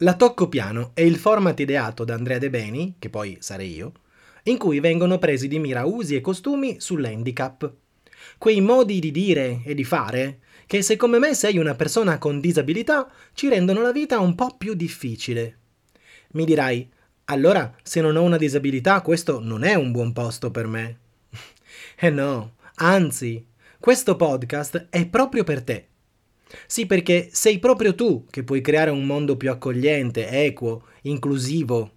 La Tocco Piano è il format ideato da Andrea De Beni, che poi sarei io, in cui vengono presi di mira usi e costumi sull'handicap. Quei modi di dire e di fare che se come me sei una persona con disabilità ci rendono la vita un po' più difficile. Mi dirai, allora se non ho una disabilità questo non è un buon posto per me. eh no, anzi, questo podcast è proprio per te. Sì, perché sei proprio tu che puoi creare un mondo più accogliente, equo, inclusivo.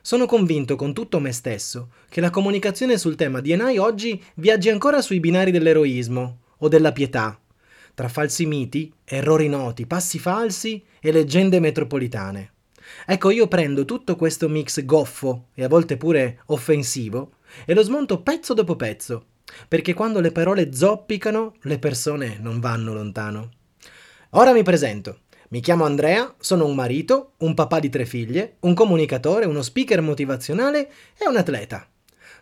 Sono convinto con tutto me stesso che la comunicazione sul tema DNI oggi viaggi ancora sui binari dell'eroismo o della pietà, tra falsi miti, errori noti, passi falsi e leggende metropolitane. Ecco, io prendo tutto questo mix goffo e a volte pure offensivo e lo smonto pezzo dopo pezzo, perché quando le parole zoppicano le persone non vanno lontano. Ora mi presento. Mi chiamo Andrea, sono un marito, un papà di tre figlie, un comunicatore, uno speaker motivazionale e un atleta.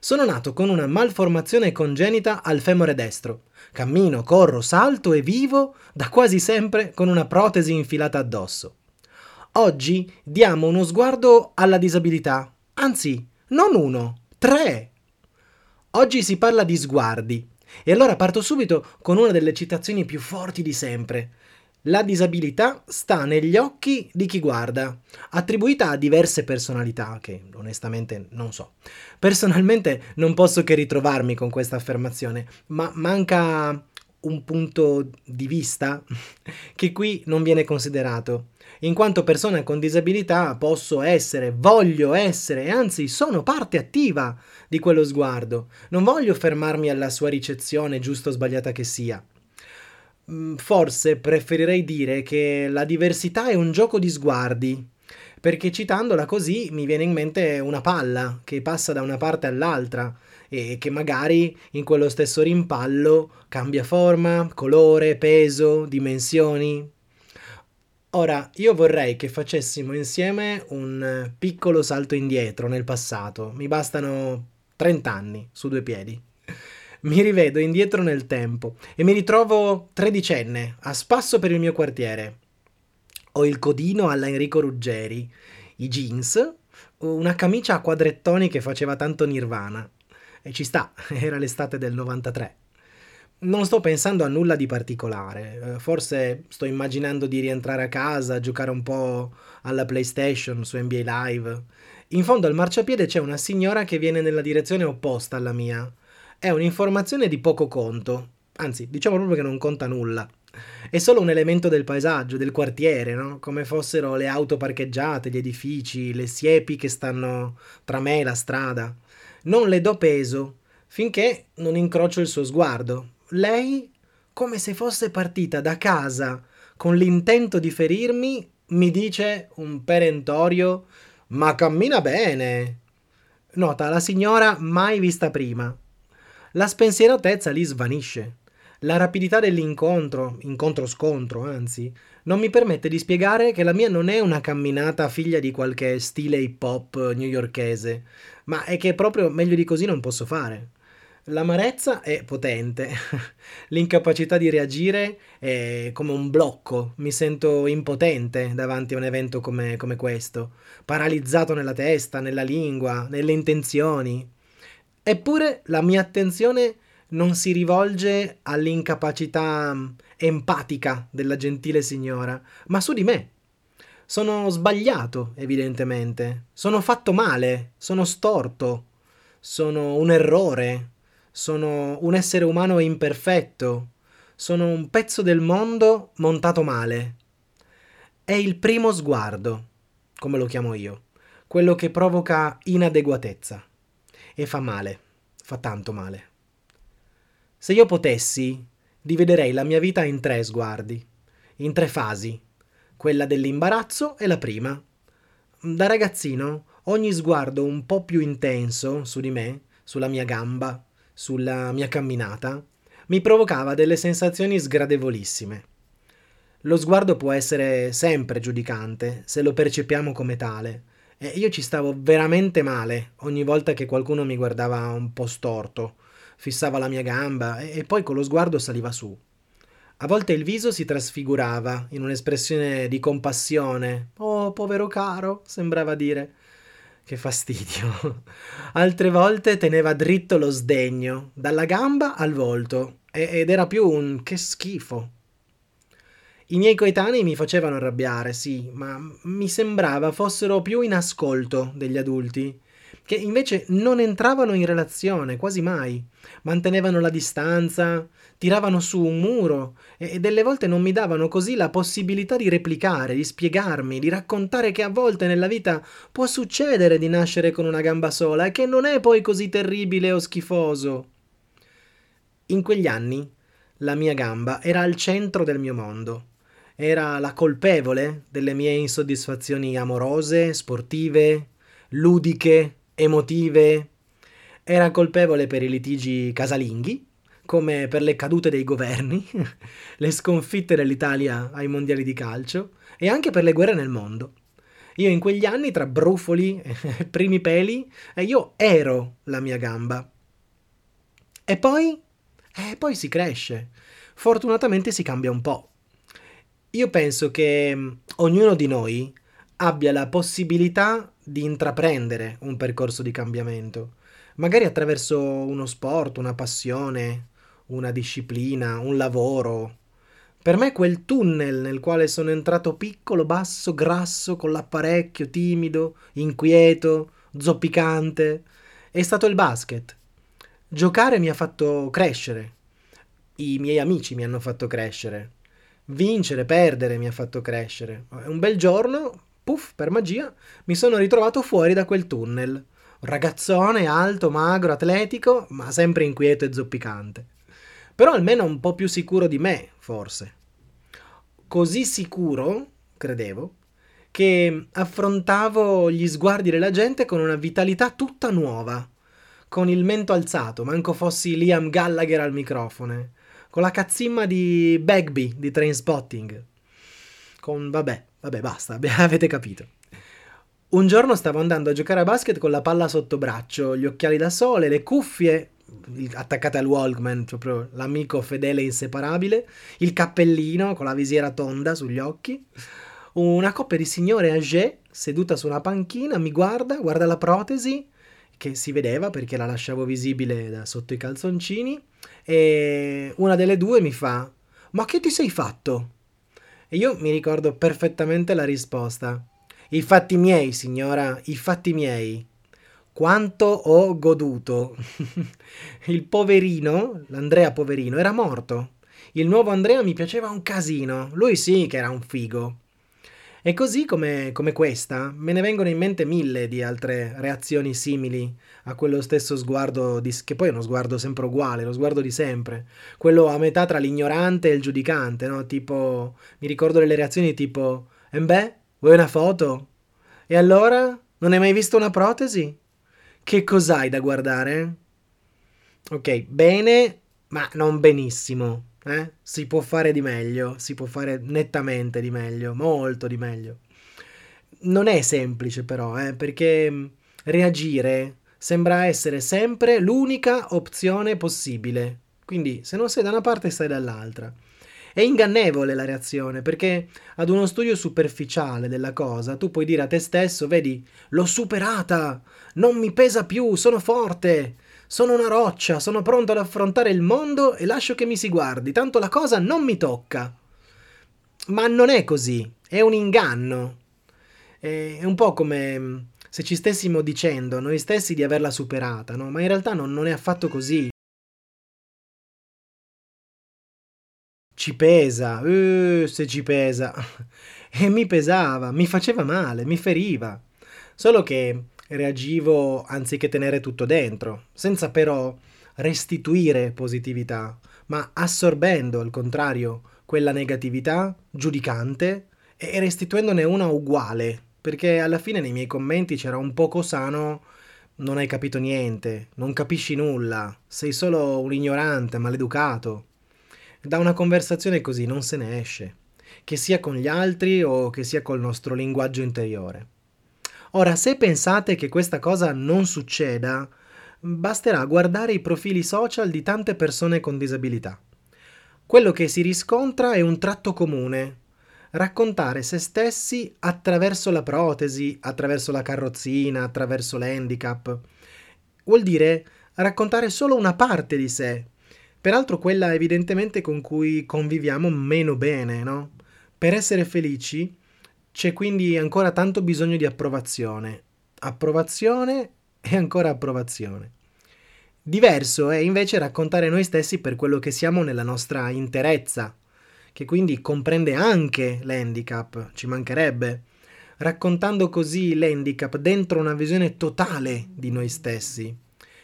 Sono nato con una malformazione congenita al femore destro. Cammino, corro, salto e vivo da quasi sempre con una protesi infilata addosso. Oggi diamo uno sguardo alla disabilità, anzi, non uno, tre. Oggi si parla di sguardi. E allora parto subito con una delle citazioni più forti di sempre. La disabilità sta negli occhi di chi guarda, attribuita a diverse personalità che onestamente non so. Personalmente non posso che ritrovarmi con questa affermazione, ma manca un punto di vista che qui non viene considerato. In quanto persona con disabilità posso essere, voglio essere anzi sono parte attiva di quello sguardo. Non voglio fermarmi alla sua ricezione, giusto o sbagliata che sia. Mm, forse preferirei dire che la diversità è un gioco di sguardi, perché citandola così mi viene in mente una palla che passa da una parte all'altra e che magari in quello stesso rimpallo cambia forma, colore, peso, dimensioni. Ora, io vorrei che facessimo insieme un piccolo salto indietro nel passato. Mi bastano 30 anni su due piedi mi rivedo indietro nel tempo e mi ritrovo tredicenne, a spasso per il mio quartiere. Ho il codino alla Enrico Ruggeri, i jeans, una camicia a quadrettoni che faceva tanto Nirvana. E ci sta, era l'estate del 93. Non sto pensando a nulla di particolare, eh, forse sto immaginando di rientrare a casa, giocare un po' alla PlayStation su NBA Live. In fondo al marciapiede c'è una signora che viene nella direzione opposta alla mia è un'informazione di poco conto, anzi diciamo proprio che non conta nulla. È solo un elemento del paesaggio, del quartiere, no? come fossero le auto parcheggiate, gli edifici, le siepi che stanno tra me e la strada. Non le do peso finché non incrocio il suo sguardo. Lei, come se fosse partita da casa con l'intento di ferirmi, mi dice un perentorio Ma cammina bene. Nota la signora mai vista prima la spensieratezza lì svanisce. La rapidità dell'incontro, incontro-scontro anzi, non mi permette di spiegare che la mia non è una camminata figlia di qualche stile hip hop newyorkese, ma è che proprio meglio di così non posso fare. L'amarezza è potente, l'incapacità di reagire è come un blocco, mi sento impotente davanti a un evento come, come questo, paralizzato nella testa, nella lingua, nelle intenzioni. Eppure la mia attenzione non si rivolge all'incapacità mm, empatica della gentile signora, ma su di me. Sono sbagliato, evidentemente. Sono fatto male, sono storto, sono un errore, sono un essere umano imperfetto, sono un pezzo del mondo montato male. È il primo sguardo, come lo chiamo io, quello che provoca inadeguatezza e fa male, fa tanto male. Se io potessi, dividerei la mia vita in tre sguardi, in tre fasi, quella dell'imbarazzo è la prima. Da ragazzino ogni sguardo un po' più intenso su di me, sulla mia gamba, sulla mia camminata, mi provocava delle sensazioni sgradevolissime. Lo sguardo può essere sempre giudicante, se lo percepiamo come tale, e io ci stavo veramente male ogni volta che qualcuno mi guardava un po' storto, fissava la mia gamba e, poi con lo sguardo saliva su. A volte il viso si trasfigurava in un'espressione di compassione. Oh, povero caro, sembrava dire. Che fastidio. Altre volte teneva dritto lo sdegno, dalla gamba al volto, ed era più un che schifo. I miei coetanei mi facevano arrabbiare, sì, ma mi sembrava fossero più in ascolto degli adulti, che invece non entravano in relazione quasi mai, mantenevano la distanza, tiravano su un muro e delle volte non mi davano così la possibilità di replicare, di spiegarmi, di raccontare che a volte nella vita può succedere di nascere con una gamba sola e che non è poi così terribile o schifoso. In quegli anni la mia gamba era al centro del mio mondo. Era la colpevole delle mie insoddisfazioni amorose, sportive, ludiche, emotive. Era colpevole per i litigi casalinghi, come per le cadute dei governi, le sconfitte dell'Italia ai mondiali di calcio e anche per le guerre nel mondo. Io in quegli anni, tra brufoli e primi peli, io ero la mia gamba. E poi? E poi si cresce. Fortunatamente si cambia un po'. Io penso che mm, ognuno di noi abbia la possibilità di intraprendere un percorso di cambiamento, magari attraverso uno sport, una passione, una disciplina, un lavoro. Per me quel tunnel nel quale sono entrato piccolo, basso, grasso, con l'apparecchio, timido, inquieto, zoppicante, è stato il basket. Giocare mi ha fatto crescere. I miei amici mi hanno fatto crescere. Vincere, perdere mi ha fatto crescere. Un bel giorno, puff, per magia, mi sono ritrovato fuori da quel tunnel. Un ragazzone alto, magro, atletico, ma sempre inquieto e zoppicante però almeno un po' più sicuro di me, forse. Così sicuro, credevo, che affrontavo gli sguardi della gente con una vitalità tutta nuova, con il mento alzato, manco fossi Liam Gallagher al microfono, con la cazzimma di Bagby di Trainspotting. Con vabbè, vabbè, basta, avete capito. Un giorno stavo andando a giocare a basket con la palla sotto braccio, gli occhiali da sole, le cuffie attaccate al Walkman, proprio l'amico fedele e inseparabile, il cappellino con la visiera tonda sugli occhi, una coppia di signore âgé seduta su una panchina mi guarda, guarda la protesi che si vedeva perché la lasciavo visibile da sotto i calzoncini e una delle due mi fa "Ma che ti sei fatto?" E io mi ricordo perfettamente la risposta. I fatti miei, signora, i fatti miei quanto ho goduto. Il poverino, l'Andrea poverino, era morto. Il nuovo Andrea mi piaceva un casino. Lui sì che era un figo. E così come, come, questa, me ne vengono in mente mille di altre reazioni simili a quello stesso sguardo, di, che poi è uno sguardo sempre uguale, lo sguardo di sempre, quello a metà tra l'ignorante e il giudicante, no? Tipo, mi ricordo delle reazioni tipo, e beh, vuoi una foto? E allora? Non hai mai visto una protesi? Che cos'hai da guardare? Ok, bene, ma non benissimo. Eh? Si può fare di meglio, si può fare nettamente di meglio, molto di meglio. Non è semplice però, eh, perché mm, reagire sembra essere sempre l'unica opzione possibile. Quindi se non sei da una parte stai dall'altra. È ingannevole la reazione perché ad uno studio superficiale della cosa tu puoi dire a te stesso, vedi, l'ho superata, non mi pesa più, sono forte, sono una roccia, sono pronto ad affrontare il mondo e lascio che mi si guardi, tanto la cosa non mi tocca. Ma non è così, è un inganno. È un po' come mm, se ci stessimo dicendo noi stessi di averla superata, no? Ma in realtà non, non è affatto così. Ci pesa, uh, se ci pesa. E mi pesava, mi faceva male, mi feriva. Solo che reagivo anziché tenere tutto dentro, senza però restituire positività, ma assorbendo al contrario quella negatività giudicante e restituendone una uguale, perché alla fine nei miei commenti c'era un poco sano non hai capito niente, non capisci nulla, sei solo un ignorante, maleducato. Da una conversazione così non se ne esce, che sia con gli altri o che sia col nostro linguaggio interiore. Ora, se pensate che questa cosa non succeda, basterà guardare i profili social di tante persone con disabilità. quello che si riscontra è un tratto comune, raccontare se stessi attraverso la protesi, attraverso la carrozzina, attraverso l'handicap. Vuol dire raccontare solo una parte di sé, peraltro quella evidentemente con cui conviviamo meno bene, no? Per essere felici c'è quindi ancora tanto bisogno di approvazione, approvazione e ancora approvazione. Diverso è invece raccontare noi stessi per quello che siamo nella nostra interezza, che quindi comprende anche l'handicap, ci mancherebbe, raccontando così l'handicap dentro una visione totale di noi stessi.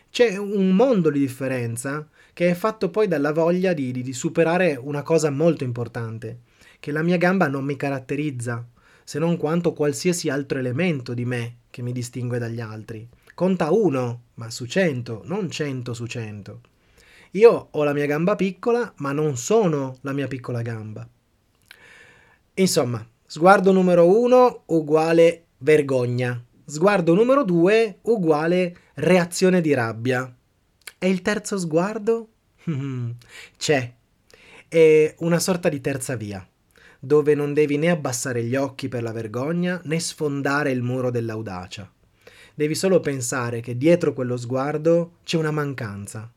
C'è un mondo di differenza che è fatto poi dalla voglia di, di, di superare una cosa molto importante, che la mia gamba non mi caratterizza, se non quanto qualsiasi altro elemento di me che mi distingue dagli altri. Conta uno, ma su cento, non cento su cento. Io ho la mia gamba piccola, ma non sono la mia piccola gamba. Insomma, sguardo numero uno uguale vergogna. Sguardo numero due uguale reazione di rabbia. E il terzo sguardo? C'è. È una sorta di terza via, dove non devi né abbassare gli occhi per la vergogna né sfondare il muro dell'audacia. Devi solo pensare che dietro quello sguardo c'è una mancanza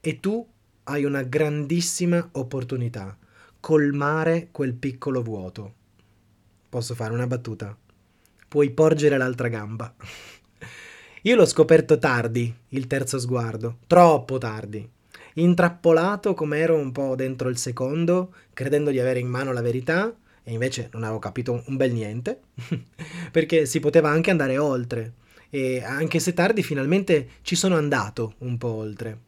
e tu hai una grandissima opportunità, colmare quel piccolo vuoto. Posso fare una battuta? Puoi porgere l'altra gamba. Io l'ho scoperto tardi, il terzo sguardo, troppo tardi. Intrappolato come ero un po' dentro il secondo, credendo di avere in mano la verità, e invece non avevo capito un bel niente, perché si poteva anche andare oltre e anche se tardi finalmente ci sono andato un po' oltre.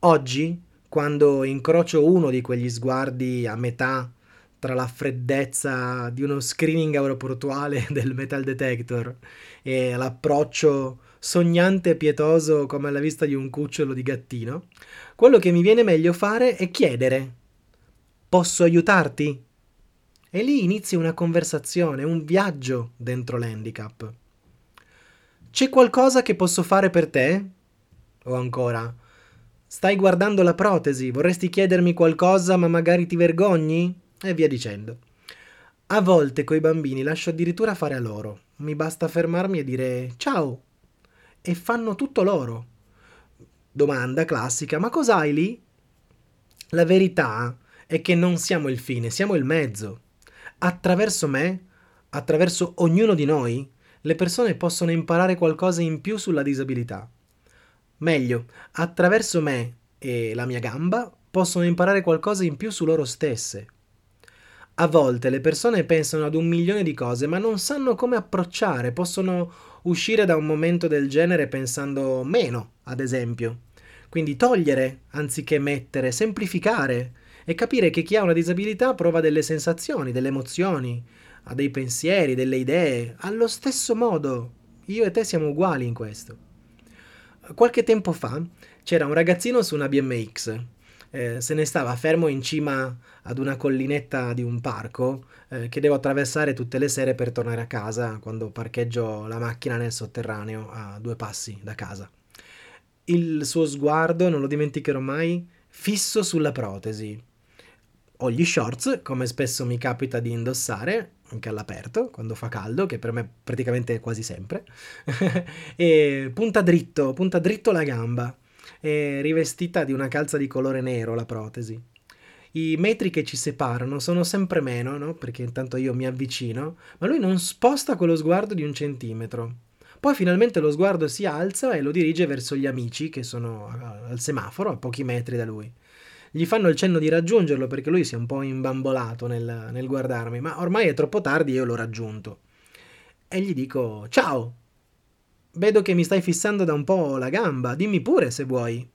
Oggi, quando incrocio uno di quegli sguardi a metà tra la freddezza di uno screening aeroportuale del metal detector e l'approccio sognante e pietoso come alla vista di un cucciolo di gattino, quello che mi viene meglio fare è chiedere: Posso aiutarti? E lì inizia una conversazione, un viaggio dentro l'handicap. C'è qualcosa che posso fare per te? O ancora, stai guardando la protesi, vorresti chiedermi qualcosa ma magari ti vergogni? E via dicendo. A volte coi bambini lascio addirittura fare a loro. Mi basta fermarmi e dire ciao. E fanno tutto loro. Domanda classica, ma cos'hai lì? La verità è che non siamo il fine, siamo il mezzo. Attraverso me, attraverso ognuno di noi, le persone possono imparare qualcosa in più sulla disabilità. Meglio, attraverso me e la mia gamba possono imparare qualcosa in più su loro stesse. A volte le persone pensano ad un milione di cose ma non sanno come approcciare, possono uscire da un momento del genere pensando meno, ad esempio. Quindi togliere anziché mettere, semplificare e capire che chi ha una disabilità prova delle sensazioni, delle emozioni, ha dei pensieri, delle idee, allo stesso modo. Io e te siamo uguali in questo. Qualche tempo fa c'era un ragazzino su una BMX. Eh, se ne stava fermo in cima ad una collinetta di un parco eh, che devo attraversare tutte le sere per tornare a casa quando parcheggio la macchina nel sotterraneo a due passi da casa. Il suo sguardo, non lo dimenticherò mai, fisso sulla protesi. Ho gli shorts, come spesso mi capita di indossare, anche all'aperto quando fa caldo, che per me praticamente è quasi sempre, e punta dritto, punta dritto la gamba, è rivestita di una calza di colore nero la protesi. I metri che ci separano sono sempre meno, no? Perché intanto io mi avvicino, ma lui non sposta quello sguardo di un centimetro. Poi finalmente lo sguardo si alza e lo dirige verso gli amici che sono al semaforo a pochi metri da lui gli fanno il cenno di raggiungerlo perché lui si è un po' imbambolato nel, nel guardarmi, ma ormai è troppo tardi e io l'ho raggiunto. E gli dico: Ciao! Vedo che mi stai fissando da un po' la gamba, dimmi pure se vuoi.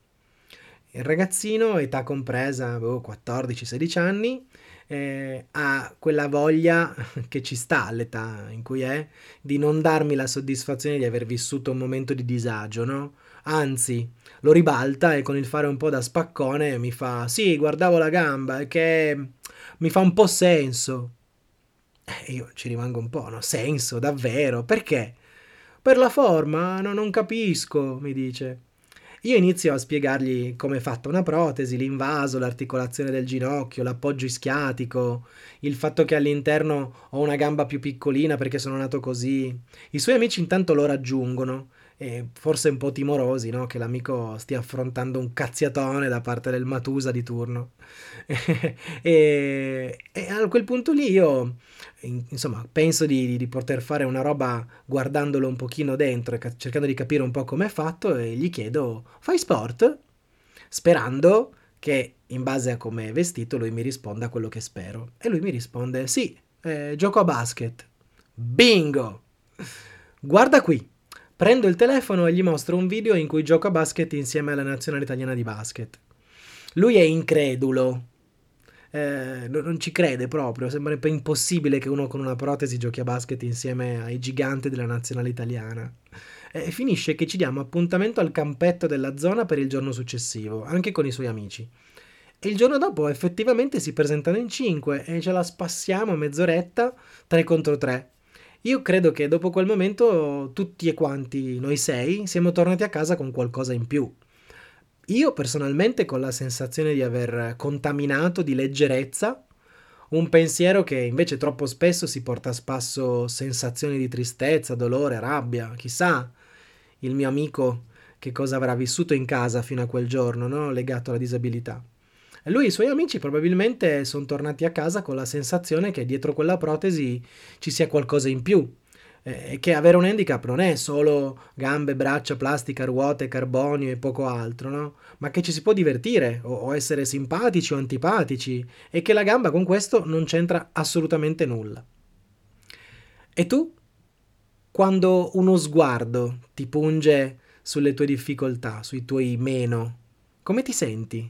Il ragazzino, età compresa, avevo 14-16 anni, eh, ha quella voglia che ci sta all'età in cui è di non darmi la soddisfazione di aver vissuto un momento di disagio, no? Anzi, lo ribalta e con il fare un po' da spaccone mi fa sì, guardavo la gamba, che mi fa un po' senso. E io ci rimango un po', no? Senso, davvero? Perché? Per la forma? No, non capisco, mi dice. Io inizio a spiegargli come è fatta una protesi, l'invaso, l'articolazione del ginocchio, l'appoggio ischiatico, il fatto che all'interno ho una gamba più piccolina perché sono nato così. I suoi amici intanto lo raggiungono e forse un po' timorosi, no? Che l'amico stia affrontando un cazziatone da parte del Matusa di turno. e, e, a quel punto lì io, insomma, penso di, di, poter fare una roba guardandolo un pochino dentro e cercando di capire un po' com'è fatto e gli chiedo, fai sport? Sperando che in base a come è vestito lui mi risponda a quello che spero. E lui mi risponde, sì, eh, gioco a basket. Bingo! Guarda qui Prendo il telefono e gli mostro un video in cui gioco a basket insieme alla nazionale italiana di basket. Lui è incredulo. Eh, non ci crede proprio, sembra impossibile che uno con una protesi giochi a basket insieme ai giganti della nazionale italiana. E finisce che ci diamo appuntamento al campetto della zona per il giorno successivo, anche con i suoi amici. E il giorno dopo effettivamente si presentano in cinque e ce la spassiamo mezz'oretta, tre contro tre. Io credo che dopo quel momento tutti e quanti noi sei siamo tornati a casa con qualcosa in più. Io personalmente con la sensazione di aver contaminato di leggerezza un pensiero che invece troppo spesso si porta a spasso sensazioni di tristezza, dolore, rabbia, chissà il mio amico che cosa avrà vissuto in casa fino a quel giorno, no? legato alla disabilità. Lui e i suoi amici probabilmente sono tornati a casa con la sensazione che dietro quella protesi ci sia qualcosa in più. E che avere un handicap non è solo gambe, braccia, plastica, ruote, carbonio e poco altro, no? Ma che ci si può divertire o, o essere simpatici o antipatici e che la gamba con questo non c'entra assolutamente nulla. E tu? Quando uno sguardo ti punge sulle tue difficoltà, sui tuoi meno, come ti senti?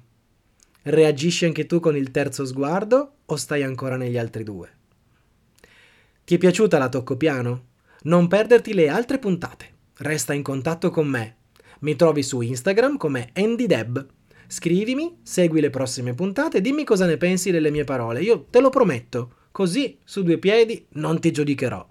Reagisci anche tu con il terzo sguardo o stai ancora negli altri due? Ti è piaciuta la Tocco Piano? Non perderti le altre puntate. Resta in contatto con me. Mi trovi su Instagram come AndyDeb. Scrivimi, segui le prossime puntate e dimmi cosa ne pensi delle mie parole. Io te lo prometto, così su due piedi non ti giudicherò.